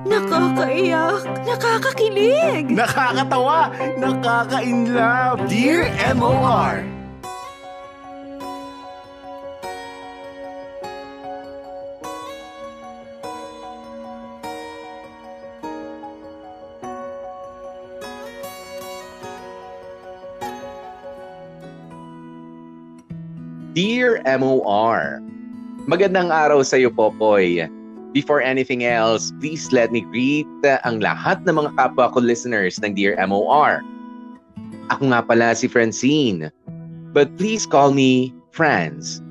Nakakaiyak, nakakakilig, Nakakatawa, nakaka-inlove. Dear MOR, Dear MOR, magandang araw sa iyo, Popoy. Before anything else, please let me greet ang lahat ng mga kapwa ko listeners ng Dear MOR. Ako nga pala si Francine, but please call me Franz.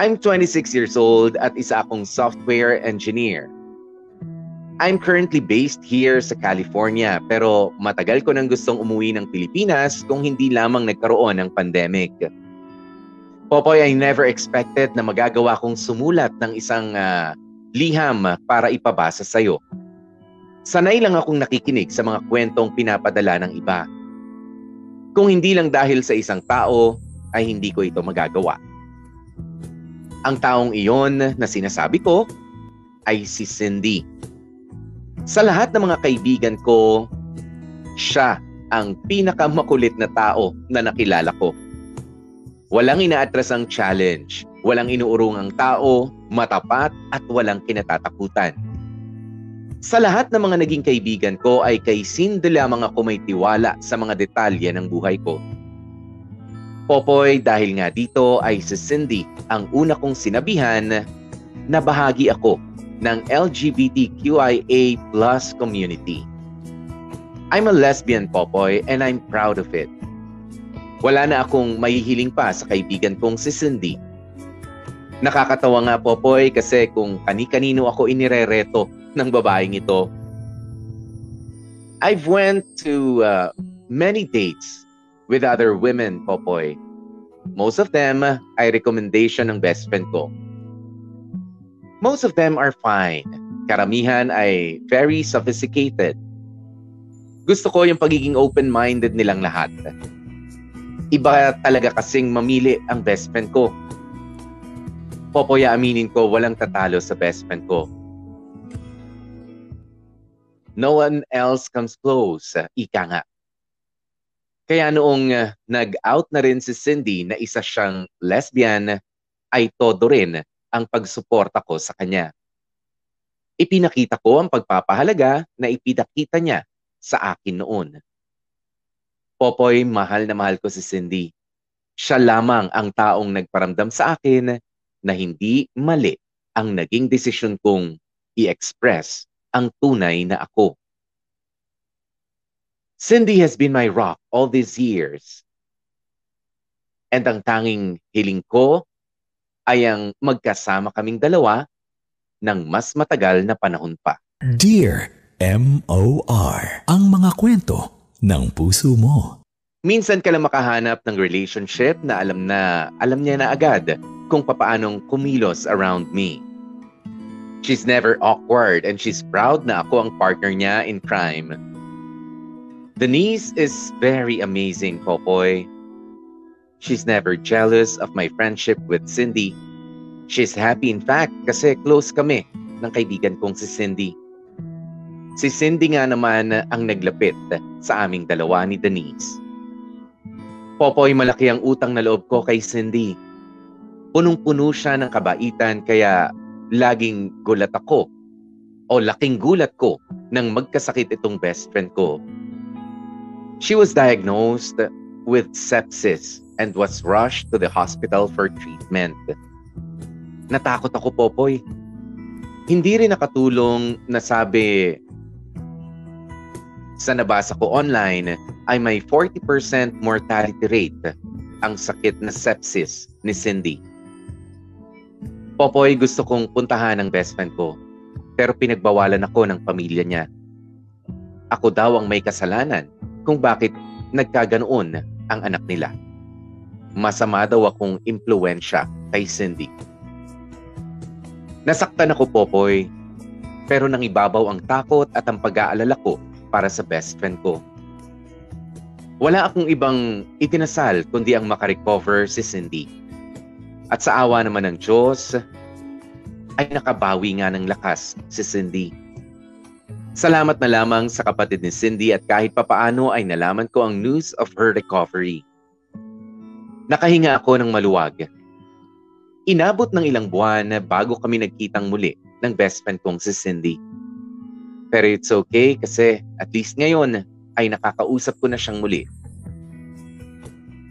I'm 26 years old at isa akong software engineer. I'm currently based here sa California pero matagal ko nang gustong umuwi ng Pilipinas kung hindi lamang nagkaroon ng pandemic. Popoy, I never expected na magagawa kong sumulat ng isang uh, liham para ipabasa sa'yo. Sanay lang akong nakikinig sa mga kwentong pinapadala ng iba. Kung hindi lang dahil sa isang tao, ay hindi ko ito magagawa. Ang taong iyon na sinasabi ko ay si Cindy. Sa lahat ng mga kaibigan ko, siya ang pinakamakulit na tao na nakilala ko. Walang inaatrasang challenge, walang inuurungang tao, matapat at walang kinatatakutan. Sa lahat ng mga naging kaibigan ko ay kay Cindy lamang ako may tiwala sa mga detalye ng buhay ko. Popoy, dahil nga dito ay si Cindy ang una kong sinabihan na bahagi ako ng LGBTQIA plus community. I'm a lesbian, Popoy, and I'm proud of it. Wala na akong mahihiling pa sa kaibigan kong si Cindy. Nakakatawa nga Popoy kasi kung kani-kanino ako inirereto ng babaeng ito. I've went to uh, many dates with other women, Popoy. Most of them ay recommendation ng best friend ko. Most of them are fine. Karamihan ay very sophisticated. Gusto ko yung pagiging open-minded nilang lahat. Iba talaga kasing mamili ang best friend ko. Popoya aminin ko, walang tatalo sa best friend ko. No one else comes close, ika nga. Kaya noong uh, nag-out na rin si Cindy na isa siyang lesbian, ay todo rin ang pagsuporta ko sa kanya. Ipinakita ko ang pagpapahalaga na ipinakita niya sa akin noon. Popoy, mahal na mahal ko si Cindy. Siya lamang ang taong nagparamdam sa akin na hindi mali ang naging desisyon kong i-express ang tunay na ako. Cindy has been my rock all these years. And ang tanging hiling ko ay ang magkasama kaming dalawa ng mas matagal na panahon pa. Dear M.O.R. Ang mga kwento ng puso mo. Minsan ka lang makahanap ng relationship na alam na alam niya na agad kung papaanong kumilos around me. She's never awkward and she's proud na ako ang partner niya in crime. Denise is very amazing, Popoy. She's never jealous of my friendship with Cindy. She's happy in fact kasi close kami ng kaibigan kong si Cindy. Si Cindy nga naman ang naglapit sa aming dalawa ni Denise. Popoy, malaki ang utang na loob ko kay Cindy. Punong-puno siya ng kabaitan kaya laging gulat ako o laking gulat ko nang magkasakit itong best friend ko. She was diagnosed with sepsis and was rushed to the hospital for treatment. Natakot ako, Popoy. Hindi rin nakatulong na sabi sa nabasa ko online ay may 40% mortality rate ang sakit na sepsis ni Cindy. Popoy, gusto kong puntahan ang best friend ko pero pinagbawalan ako ng pamilya niya. Ako daw ang may kasalanan kung bakit nagkaganoon ang anak nila. Masama daw akong impluensya kay Cindy. Nasaktan ako, Popoy, pero nang ibabaw ang takot at ang pag-aalala ko para sa best friend ko. Wala akong ibang itinasal kundi ang makarecover si Cindy. At sa awa naman ng Diyos, ay nakabawi nga ng lakas si Cindy. Salamat na lamang sa kapatid ni Cindy at kahit papaano ay nalaman ko ang news of her recovery. Nakahinga ako ng maluwag. Inabot ng ilang buwan bago kami nagkitang muli ng best friend kong si Cindy. Pero it's okay kasi at least ngayon ay nakakausap ko na siyang muli.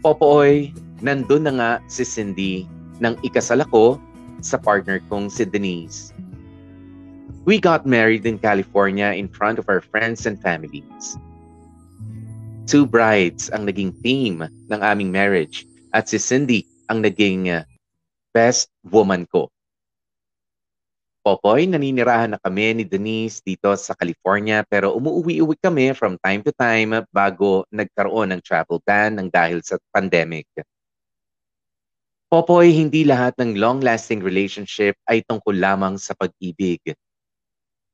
Popoy, nandun na nga si Cindy nang ikasal ako sa partner kong si Denise. We got married in California in front of our friends and families. Two brides ang naging theme ng aming marriage at si Cindy ang naging uh, best woman ko. Popoy, naninirahan na kami ni Denise dito sa California pero umuwi-uwi kami from time to time bago nagkaroon ng travel ban ng dahil sa pandemic. Popoy, hindi lahat ng long-lasting relationship ay tungkol lamang sa pag-ibig.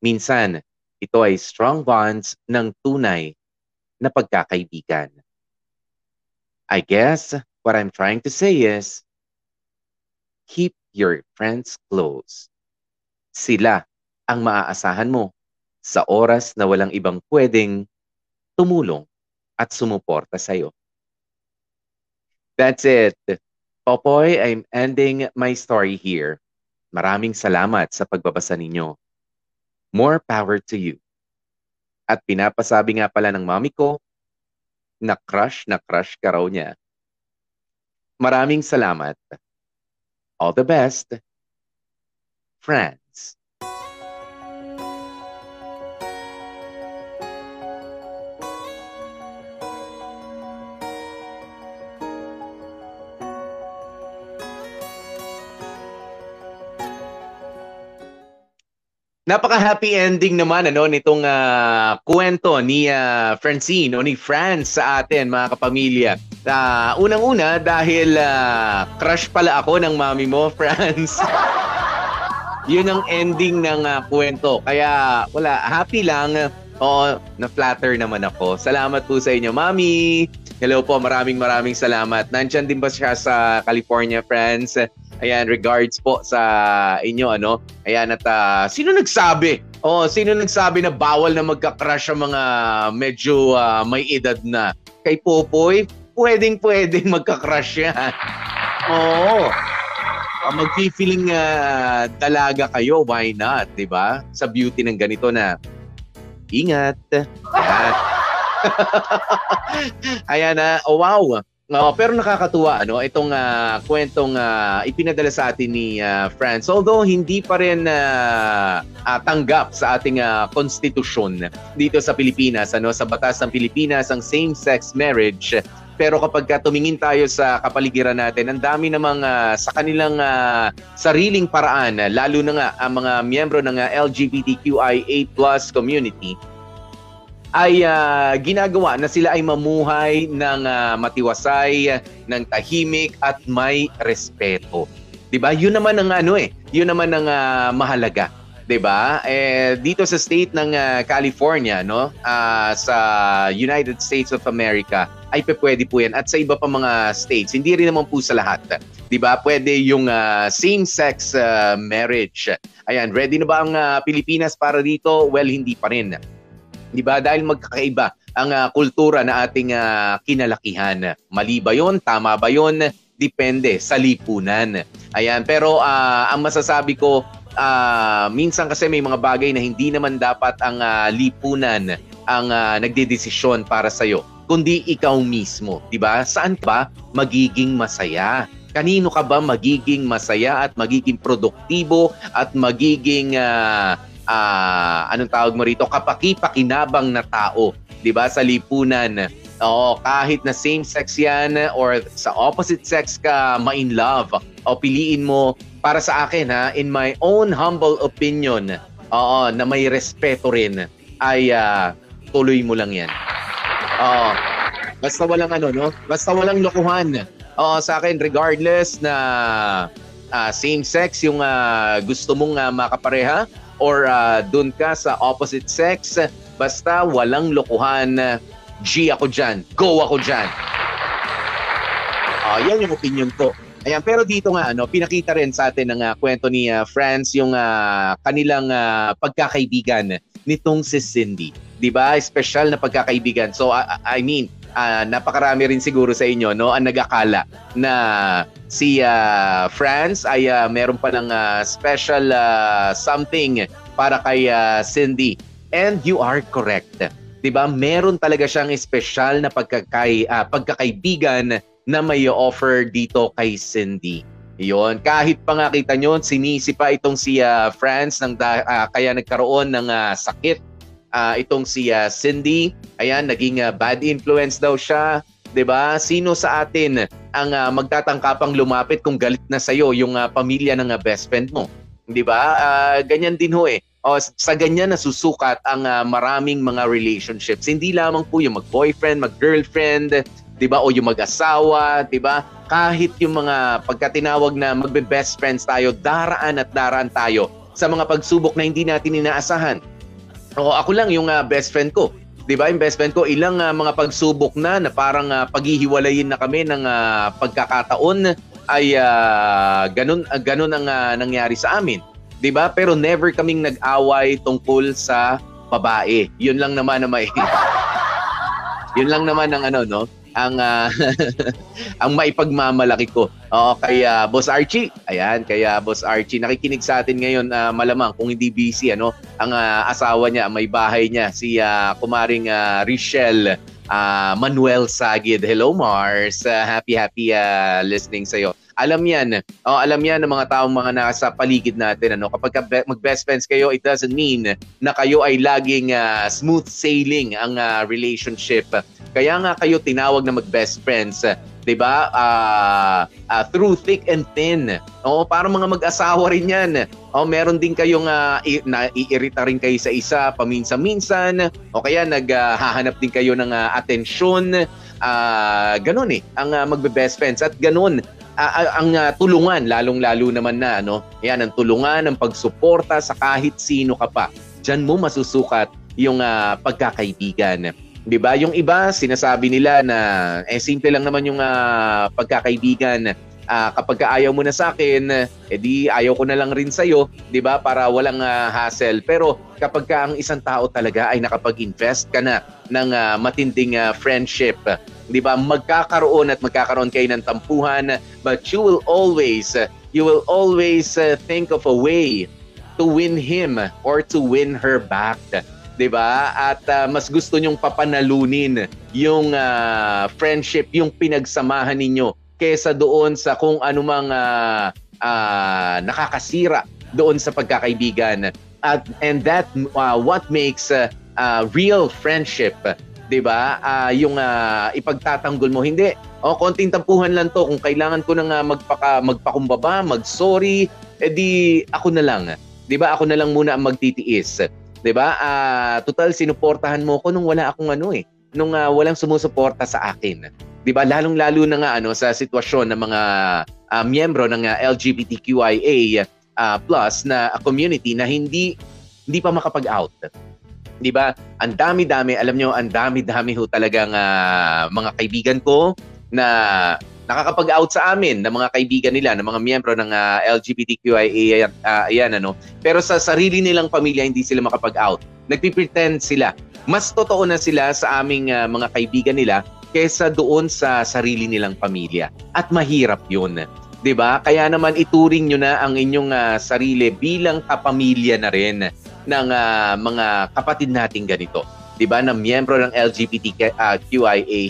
Minsan, ito ay strong bonds ng tunay na pagkakaibigan. I guess what I'm trying to say is, keep your friends close. Sila ang maaasahan mo sa oras na walang ibang pwedeng tumulong at sumuporta sa'yo. That's it. Popoy, I'm ending my story here. Maraming salamat sa pagbabasa ninyo. More power to you. At pinapasabi nga pala ng mami ko, na crush na crush ka raw niya. Maraming salamat. All the best. Friends. Napaka-happy ending naman ano nitong uh, kwento ni uh, Francine o ni France sa atin mga kapamilya. Uh, unang-una dahil uh, crush pala ako ng mami mo, France. Yun ang ending ng uh, kwento. Kaya wala, happy lang. Oo, na-flatter naman ako. Salamat po sa inyo, mami. Hello po, maraming maraming salamat. Nandiyan din ba siya sa California, France? Ayan, regards po sa inyo, ano? Ayan, at uh, sino nagsabi? Oh, sino nagsabi na bawal na magka-crush ang mga medyo uh, may edad na? Kay Popoy, pwedeng pwedeng magka-crush yan. Oo. Uh, magfi-feeling uh, dalaga kayo, why not, 'di ba? Sa beauty ng ganito na ingat. Ayan. Na, oh, wow. No, pero nakakatuwa ano itong uh, kwentong uh, ipinadala sa atin ni uh, France. Although hindi pa rin uh, uh, tanggap sa ating uh, konstitusyon dito sa Pilipinas, ano sa batas ng Pilipinas ang same-sex marriage. Pero kapag tumingin tayo sa kapaligiran natin, ang dami namang uh, sa kanilang uh, sariling paraan, lalo na nga ang mga miyembro ng uh, LGBTQIA+ community ay uh, ginagawa na sila ay mamuhay ng uh, matiwasay, ng tahimik at may respeto. 'Di ba? 'Yun naman ang ano eh, 'yun naman ang uh, mahalaga. 'di ba? Eh dito sa state ng uh, California, no? Uh, sa United States of America ay pwede po 'yan at sa iba pa mga states. Hindi rin naman po sa lahat. 'Di ba? Pwede yung uh, same-sex uh, marriage. Ayan, ready na ba ang uh, Pilipinas para dito? Well, hindi pa rin. 'Di ba? Dahil magkakaiba ang uh, kultura na ating uh, kinalakihan. Mali ba 'yon? Tama ba 'yon? Depende sa lipunan. Ayan, pero uh, ang masasabi ko uh, minsan kasi may mga bagay na hindi naman dapat ang uh, lipunan ang uh, nagdedesisyon para sa iyo, kundi ikaw mismo, 'di ba? Saan ka magiging masaya? Kanino ka ba magiging masaya at magiging produktibo at magiging uh, uh, anong tawag mo rito, kapaki-pakinabang na tao, 'di ba, sa lipunan. Oo, kahit na same sex 'yan or sa opposite sex ka ma-in love o piliin mo para sa akin ha, in my own humble opinion, oo, na may respeto rin ay uh, tuloy mo lang 'yan. Oo. Basta walang ano, no? Basta walang lokohan. Oo, sa akin regardless na uh, same sex yung uh, gusto mong uh, makapareha, or uh, dun ka sa opposite sex, basta walang lokohan, G ako dyan, go ako dyan. Uh, yan yung opinion ko. Ayan, pero dito nga ano, pinakita rin sa atin ng uh, kwento ni uh, Franz yung uh, kanilang uh, pagkakaibigan nitong si Cindy. 'Di ba? Special na pagkakaibigan. So uh, I mean, uh, napakarami rin siguro sa inyo no ang nagakala na si uh, Franz ay uh, meron pa ng uh, special uh, something para kay uh, Cindy. And you are correct. 'Di ba? Meron talaga siyang special na pagkakay uh, pagkakaibigan na may offer dito kay Cindy. Yon, kahit pa nga kita nyo, sinisi pa itong si uh, Franz nang da, uh, kaya nagkaroon ng uh, sakit uh, itong si uh, Cindy. Ayan, naging uh, bad influence daw siya. 'di ba? Sino sa atin ang uh, magtatangkapang lumapit kung galit na sa iyo yung uh, pamilya ng uh, best friend mo? 'Di ba? Uh, ganyan din ho eh. O, sa ganyan nasusukat ang uh, maraming mga relationships. Hindi lamang po yung mag-boyfriend, mag-girlfriend, 'di ba? O yung mag-asawa, 'di ba? Kahit yung mga pagkatinawag na magbe-best friends tayo, daraan at daraan tayo sa mga pagsubok na hindi natin inaasahan. O ako lang yung uh, best friend ko. 'Di ba? Yung best friend ko ilang uh, mga pagsubok na na parang uh, paghihiwalayin na kami ng uh, pagkakataon ay uh, ganun uh, ganun ang uh, nangyari sa amin. 'Di ba? Pero never kaming nag-away tungkol sa babae. 'Yun lang naman na may Yun lang naman ang ano no ang uh, ang maipagmamalaki ko. Oo, kay uh, Boss Archie. Ayan, kaya Boss Archie nakikinig sa atin ngayon uh, malamang kung hindi busy ano, ang uh, asawa niya, may bahay niya si uh, kumaring uh, Richelle uh, Manuel Sagid. Hello Mars. Uh, happy happy uh, listening sa iyo. Alam yan. Oh, alam yan ng mga taong mga nasa paligid natin ano. Kapag mag-best friends kayo, it doesn't mean na kayo ay laging uh, smooth sailing ang uh, relationship. Kaya nga kayo tinawag na mag-best friends. 'di ba? Uh, uh, through thick and thin. Oh, para mga mag-asawa rin 'yan. Oh, meron din kayong uh, i- naiirita rin kayo sa isa paminsan-minsan o kaya naghahanap uh, din kayo ng uh, atensyon. Uh, ganun eh, ang uh, magbe-best friends at ganun ang uh, tulungan, lalong-lalo naman na, ano, yan, ang tulungan, ang pagsuporta sa kahit sino ka pa. Diyan mo masusukat yung uh, pagkakaibigan. 'Di ba? Yung iba sinasabi nila na eh simple lang naman yung uh, pagkakaibigan. Uh, kapag ayaw mo na sa akin, edi ayaw ko na lang rin sa iyo, 'di ba? Para walang uh, hassle. Pero kapag ka ang isang tao talaga ay nakapag-invest ka na ng uh, matinding uh, friendship, 'di ba? Magkakaroon at magkakaroon kayo ng tampuhan, but you will always you will always uh, think of a way to win him or to win her back. 'di ba? At uh, mas gusto nyong papanalunin yung uh, friendship, yung pinagsamahan ninyo kaysa doon sa kung anumang uh, uh, nakakasira doon sa pagkakaibigan. At and that uh, what makes uh, uh, real friendship 'di ba? Uh, yung uh, ipagtatanggol mo hindi. O konting tampuhan lang 'to kung kailangan ko nang uh, magpaka magpakumbaba, mag-sorry, edi ako na lang. 'Di ba? Ako na lang muna ang magtitiis. 'Di ba? Uh, total sinuportahan mo ko nung wala akong ano eh, nung uh, walang sumusuporta sa akin. 'Di ba? Lalong-lalo na nga ano sa sitwasyon ng mga uh, miyembro ng uh, LGBTQIA uh, plus na community na hindi hindi pa makapag-out. 'Di ba? Ang dami-dami, alam niyo, ang dami-dami ho talagang uh, mga kaibigan ko na nakakapag-out sa amin ng mga kaibigan nila, ng mga miyembro ng uh, LGBTQIA uh, ayan ano. Pero sa sarili nilang pamilya hindi sila makapag-out. Nagpi-pretend sila. Mas totoo na sila sa aming uh, mga kaibigan nila kaysa doon sa sarili nilang pamilya. At mahirap 'yun. 'Di ba? Kaya naman ituring niyo na ang inyong uh, sarili bilang kapamilya na rin ng uh, mga kapatid nating ganito. 'Di ba? Na miyembro ng LGBTQIA,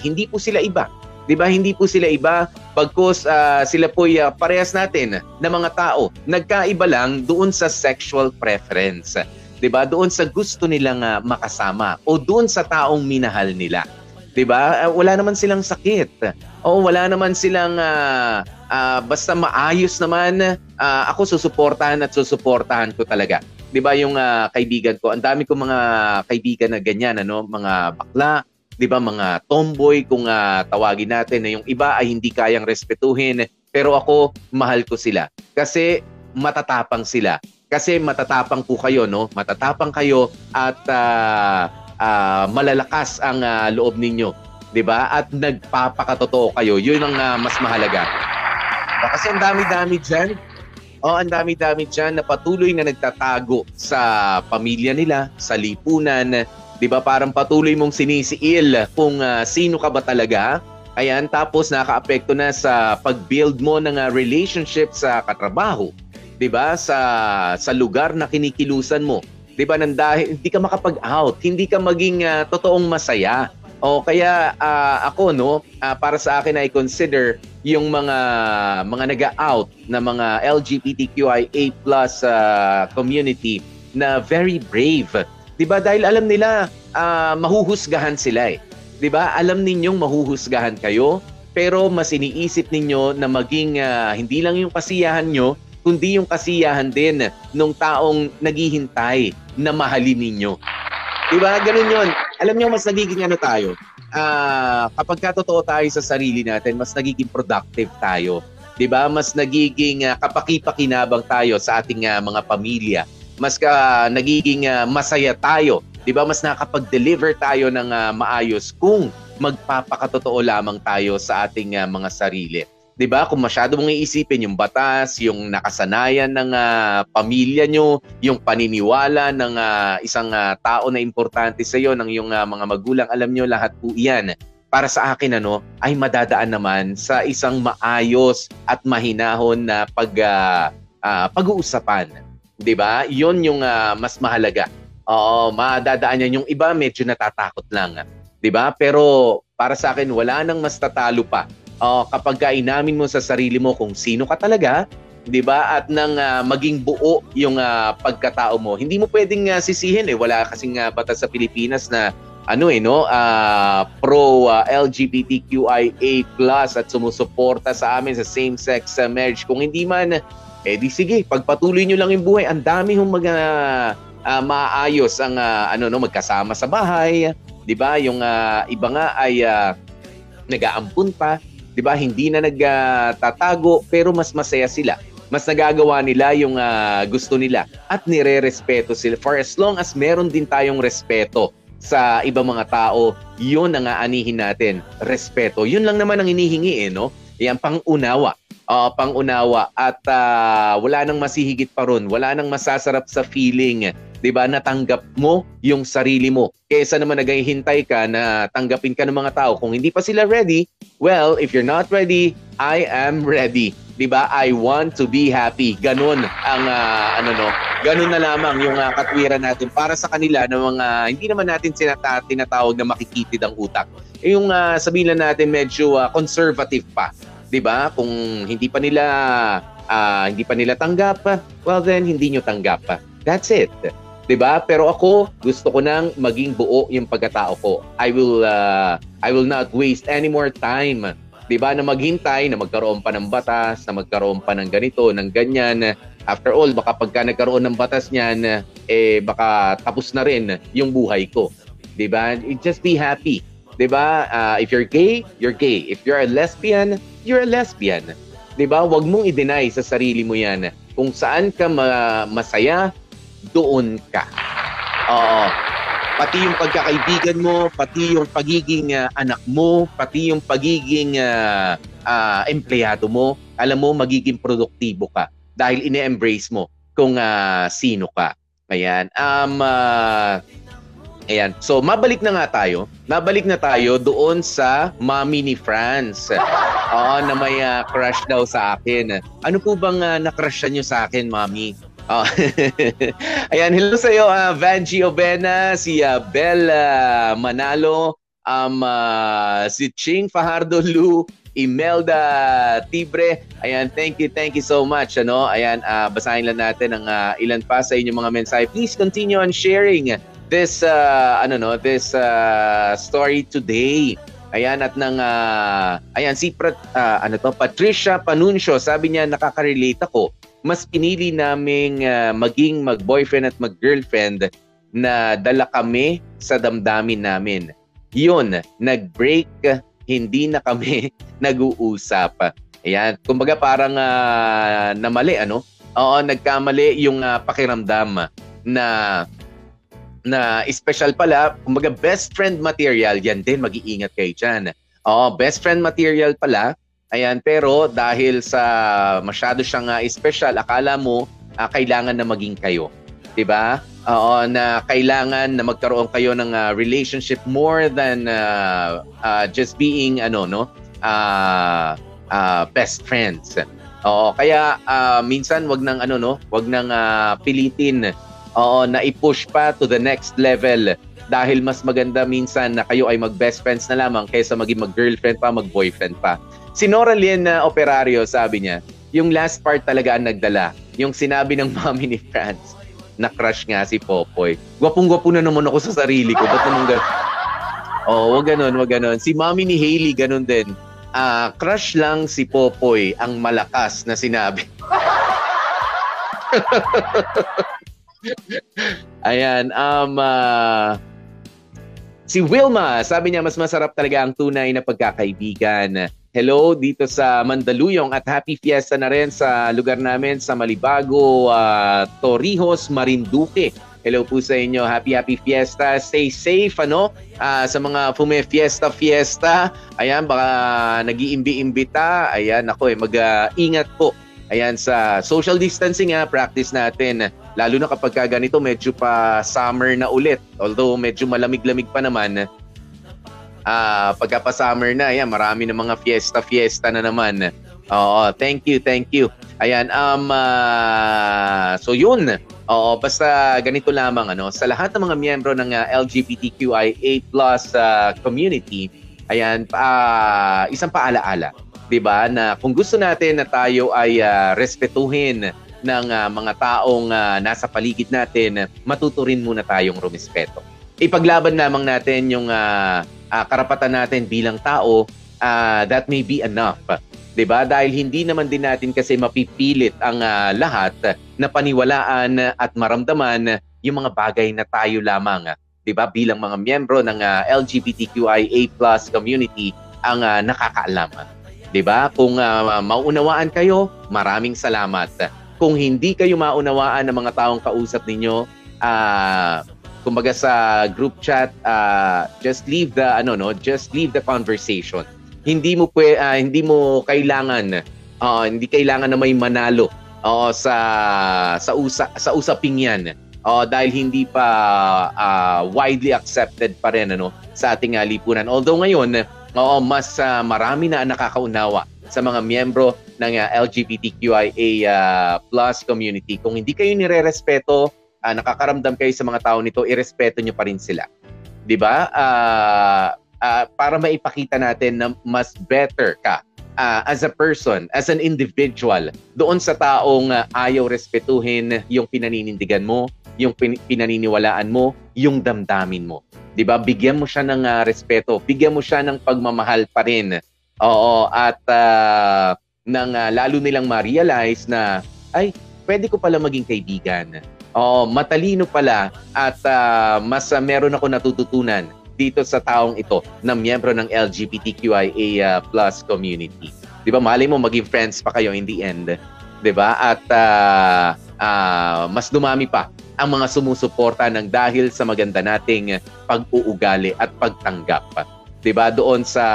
hindi po sila iba 'Di ba? Hindi po sila iba pagkos uh, sila po uh, parehas natin na mga tao. Nagkaiba lang doon sa sexual preference. 'Di ba? Doon sa gusto nilang uh, makasama o doon sa taong minahal nila. 'Di ba? Uh, wala naman silang sakit. O wala naman silang uh, uh, basta maayos naman uh, ako susuportahan at susuportahan ko talaga. 'Di ba yung uh, kaibigan ko, ang dami ko mga kaibigan na ganyan ano, mga bakla, 'di ba mga tomboy kung uh, tawagin natin na yung iba ay hindi kayang respetuhin pero ako mahal ko sila. Kasi matatapang sila. Kasi matatapang po kayo no? Matatapang kayo at uh, uh, malalakas ang uh, loob ninyo 'di ba? At nagpapakatotoo kayo. Yun ang uh, mas mahalaga. Kasi ang dami-dami dyan. O, ang dami-dami dyan na patuloy na nagtatago sa pamilya nila, sa lipunan. Di ba parang patuloy mong sinisiil kung uh, sino ka ba talaga. Ayan, tapos nakaapekto na sa pag-build mo ng uh, relationship sa katrabaho. 'di ba? Sa sa lugar na kinikilusan mo. 'Di ba nang dahil hindi ka makapag-out, hindi ka maging uh, totoong masaya. O kaya uh, ako no, uh, para sa akin ay consider yung mga mga nag-out na mga LGBTQIA+ uh, community na very brave. 'Di ba? Dahil alam nila uh, mahuhusgahan sila eh. 'Di ba? Alam ninyong mahuhusgahan kayo, pero mas iniisip ninyo na maging uh, hindi lang yung kasiyahan nyo, kundi yung kasiyahan din ng taong naghihintay na mahalin ninyo. Diba? Ganun yun. Alam niyo mas nagiging ano tayo? Uh, kapag katotoo tayo sa sarili natin, mas nagiging productive tayo. 'di ba? Mas nagiging uh, kapaki-pakinabang tayo sa ating uh, mga pamilya. Mas ka nagiging uh, masaya tayo. 'Di ba? Mas nakakapag-deliver tayo ng uh, maayos kung magpapakatotoo lamang tayo sa ating uh, mga sarili. 'Di ba? Kung masyado mong iisipin yung batas, yung nakasanayan ng uh, pamilya nyo, yung paniniwala ng uh, isang uh, tao na importante sa iyo ng iyong uh, mga magulang, alam nyo lahat po 'yan. Para sa akin ano, ay madadaan naman sa isang maayos at mahinahon na pag uh, uh, pag-uusapan. 'Di ba? 'Yon yung uh, mas mahalaga. Oo, madadaan yan yung iba medyo natatakot lang. 'Di ba? Pero para sa akin wala nang mas tatalo pa uh, kapag ka mo sa sarili mo kung sino ka talaga, 'di ba? At nang uh, maging buo yung uh, pagkatao mo. Hindi mo pwedeng uh, sisihin eh wala kasing uh, batas sa Pilipinas na ano eh no, uh, pro uh, LGBTQIA+ at sumusuporta sa amin sa same-sex uh, marriage. Kung hindi man eh di sige, pagpatuloy niyo lang yung buhay. Ang dami hong mga uh, maayos ang uh, ano no magkasama sa bahay, 'di ba? Yung uh, iba nga ay uh, nag-aampun pa 'di ba? Hindi na nagtatago pero mas masaya sila. Mas nagagawa nila yung uh, gusto nila at nire-respeto sila. For as long as meron din tayong respeto sa ibang mga tao, yun ang aanihin natin. Respeto. Yun lang naman ang inihingi eh, no? Yan, pang-unawa. Uh, pang-unawa. At uh, wala nang masihigit pa ron. Wala nang masasarap sa feeling 'di ba? Natanggap mo yung sarili mo. Kaysa naman naghihintay ka na tanggapin ka ng mga tao kung hindi pa sila ready. Well, if you're not ready, I am ready. 'Di ba? I want to be happy. Ganun ang uh, ano no. Ganun na lamang yung uh, katwiran natin para sa kanila ng mga hindi naman natin sinata, tinatawag na makikitid ang utak. Eh, yung uh, sabihin natin medyo uh, conservative pa. 'Di ba? Kung hindi pa nila uh, hindi pa nila tanggap, well then hindi nyo tanggap. That's it. 'Di ba? Pero ako, gusto ko nang maging buo yung pagkatao ko. I will uh, I will not waste any more time 'di ba na maghintay na magkaroon pa ng batas, na magkaroon pa ng ganito, ng ganyan. After all, baka pagka nagkaroon ng batas niyan, eh baka tapos na rin yung buhay ko. 'Di ba? Just be happy. 'Di ba? Uh, if you're gay, you're gay. If you're a lesbian, you're a lesbian. 'Di ba? Huwag mong i-deny sa sarili mo 'yan. Kung saan ka ma- masaya, doon ka. Oo. Pati yung pagkakaibigan mo, pati yung pagiging uh, anak mo, pati yung pagiging uh, uh, empleyado mo, alam mo, magiging produktibo ka dahil ine-embrace mo kung uh, sino ka. Ayan. Um, uh, Ayan. So, mabalik na nga tayo. Mabalik na tayo doon sa mommy ni Franz. Oo, na may uh, crush daw sa akin. Ano po bang uh, na-crush niyo sa akin, mommy? Oh. Ayan, hello sa iyo, uh, Vanji Obena, si uh, Bel Manalo, um, uh, si Ching Fajardo Lu, Imelda Tibre. Ayan, thank you, thank you so much. Ano? Ayan, uh, basahin lang natin ang uh, ilan pa sa inyong mga mensahe. Please continue on sharing this uh, ano no, this uh, story today. Ayan at nang uh, ayan si uh, ano to Patricia Panuncio sabi niya nakaka-relate ako mas pinili naming uh, maging mag-boyfriend at mag-girlfriend na dala kami sa damdamin namin. Yun, nag-break, hindi na kami nag-uusap. Ayan, kumbaga parang uh, namali ano? Oo, nagkamali yung uh, pakiramdam na na special pala, kumbaga best friend material, yan din, mag-iingat kayo dyan. Oo, best friend material pala, Ayan, pero dahil sa masyado siyang uh, special, akala mo uh, kailangan na maging kayo. 'Di ba? Oo, na kailangan na magkaroon kayo ng uh, relationship more than uh, uh, just being ano no? Uh, uh, best friends. Oo, kaya uh, minsan wag nang ano no, wag nang uh, pilitin oo na i-push pa to the next level dahil mas maganda minsan na kayo ay mag-best friends na lamang kaysa maging mag-girlfriend pa, mag-boyfriend pa. Si Nora Lynn na operario, sabi niya, yung last part talaga ang nagdala. Yung sinabi ng mami ni Franz, na crush nga si Popoy. Gwapong-gwapo na naman ako sa sarili ko. Ba't naman ganun? Oh, wag ganun, wag ganun. Si mami ni Hailey, ganun din uh, crush lang si Popoy ang malakas na sinabi. Ayan, um, uh, si Wilma, sabi niya mas masarap talaga ang tunay na pagkakaibigan. Hello dito sa Mandaluyong at happy fiesta na rin sa lugar namin sa Malibago, uh, Torrijos, Marinduque. Hello po sa inyo. Happy, happy fiesta. Stay safe, ano? Uh, sa mga fume fiesta, fiesta. Ayan, baka nag-iimbi-imbita. Ayan, ako eh, mag-ingat po. Ayan, sa social distancing ha, practice natin. Lalo na kapag ka ganito, medyo pa summer na ulit. Although medyo malamig-lamig pa naman. Uh, pagka pa summer na, ayan, marami na mga fiesta-fiesta na naman. Oo, thank you, thank you. Ayan, um, uh, so yun. Oo, basta ganito lamang ano, sa lahat ng mga miyembro ng uh, LGBTQIA+ uh, community, ayan, uh, isang paalaala, 'di ba, na kung gusto natin na tayo ay uh, respetuhin ng uh, mga taong uh, nasa paligid natin, matuto rin muna tayong rumispeto. Ipaglaban lamang natin yung uh, uh, karapatan natin bilang tao, uh, that may be enough 'di ba? Dahil hindi naman din natin kasi mapipilit ang uh, lahat na paniwalaan at maramdaman yung mga bagay na tayo lamang, 'di ba? Bilang mga miyembro ng uh, LGBTQIA+ community ang uh, nakakaalam. 'Di ba? Kung uh, maunawaan kayo, maraming salamat. Kung hindi kayo maunawaan ng mga taong kausap ninyo, uh, kumbaga sa group chat, uh, just leave the ano no, just leave the conversation hindi mo pwe, uh, hindi mo kailangan uh, hindi kailangan na may manalo uh, sa sa usa, sa usaping 'yan. Uh, dahil hindi pa uh, widely accepted pa rin ano sa ating uh, lipunan. Although ngayon, uh, mas uh, marami na nakakaunawa sa mga miyembro ng uh, LGBTQIA uh, plus community. Kung hindi kayo nire-respeto, uh, nakakaramdam kayo sa mga tao nito, irespeto nyo pa rin sila. 'Di ba? Uh, uh, para maipakita natin na mas better ka uh, as a person, as an individual, doon sa taong uh, ayaw respetuhin yung pinaninindigan mo, yung pin- pinaniniwalaan mo, yung damdamin mo. 'Di ba? Bigyan mo siya ng uh, respeto, bigyan mo siya ng pagmamahal pa rin. Oo, at uh, nang uh, lalo nilang ma-realize na ay, pwede ko pala maging kaibigan. Oo, matalino pala at uh, mas uh, meron ako natututunan dito sa taong ito na miyembro ng LGBTQIA uh, plus community. 'Di ba? Malay mo maging friends pa kayo in the end. 'Di ba? At uh, uh, mas dumami pa ang mga sumusuporta ng dahil sa maganda nating pag-uugali at pagtanggap. 'Di ba? Doon sa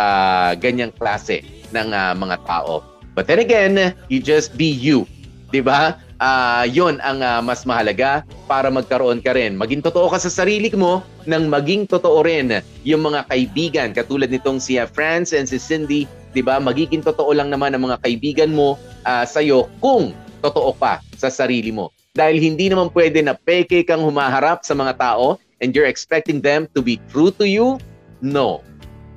ganyang klase ng uh, mga tao. But then again, you just be you. 'Di ba? Uh, yon ang uh, mas mahalaga para magkaroon ka rin. Maging totoo ka sa sarili mo nang maging totoo rin yung mga kaibigan katulad nitong si uh, Franz and si Cindy, 'di ba? Magiging totoo lang naman ang mga kaibigan mo uh, sa iyo kung totoo pa sa sarili mo. Dahil hindi naman pwede na peke kang humaharap sa mga tao and you're expecting them to be true to you. No.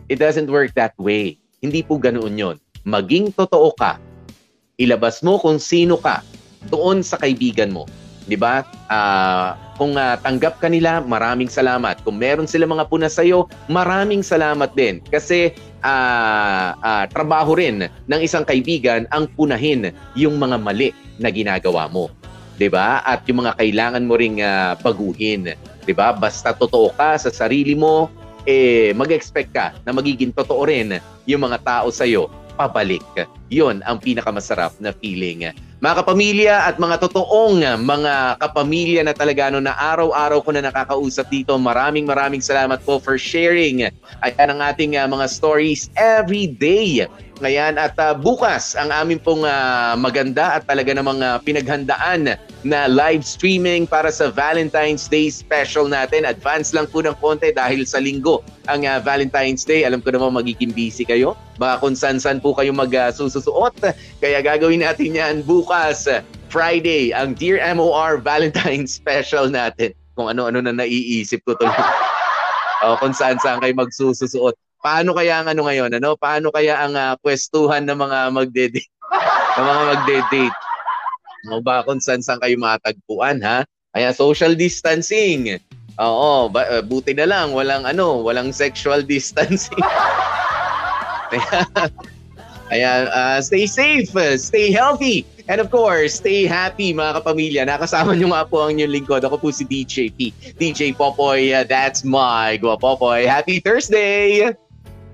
It doesn't work that way. Hindi po ganoon 'yon. Maging totoo ka. Ilabas mo kung sino ka doon sa kaibigan mo. 'Di ba? Uh, kung uh, tanggap ka nila, maraming salamat. Kung meron sila mga puna sa iyo, maraming salamat din. Kasi uh, uh, trabaho rin ng isang kaibigan ang punahin yung mga mali na ginagawa mo. 'Di ba? At yung mga kailangan mo ring uh, baguhin. 'Di ba? Basta totoo ka sa sarili mo, eh mag-expect ka na magiging totoo rin yung mga tao sa iyo pabalik. 'Yon ang pinakamasarap na feeling. Mga kapamilya at mga totoong mga kapamilya na talaga no, na araw-araw ko na nakakausap dito, maraming maraming salamat po for sharing. Ayan ang ating uh, mga stories every day Ayan, at uh, bukas ang aming pong uh, maganda at talaga namang uh, pinaghandaan na live streaming para sa Valentine's Day special natin. Advance lang po ng konti dahil sa linggo ang uh, Valentine's Day. Alam ko naman magiging busy kayo. Baka kung san-san po kayo magsususuot. Uh, Kaya gagawin natin yan bukas, Friday, ang Dear MOR Valentine's special natin. Kung ano-ano na naiisip ko tuloy. o kung saan-saan kayo magsususuot paano kaya ang ano ngayon, ano? Paano kaya ang uh, pwestuhan ng mga magde-date? ng mga magde-date. Ano ba kung saan saan kayo matagpuan, ha? Kaya social distancing. Oo, ba, uh, buti na lang walang ano, walang sexual distancing. kaya uh, stay safe, stay healthy. And of course, stay happy mga kapamilya. Nakasama niyo nga po ang inyong lingkod. Ako po si DJ P. DJ Popoy, uh, that's my Gwa Popoy. Happy Thursday!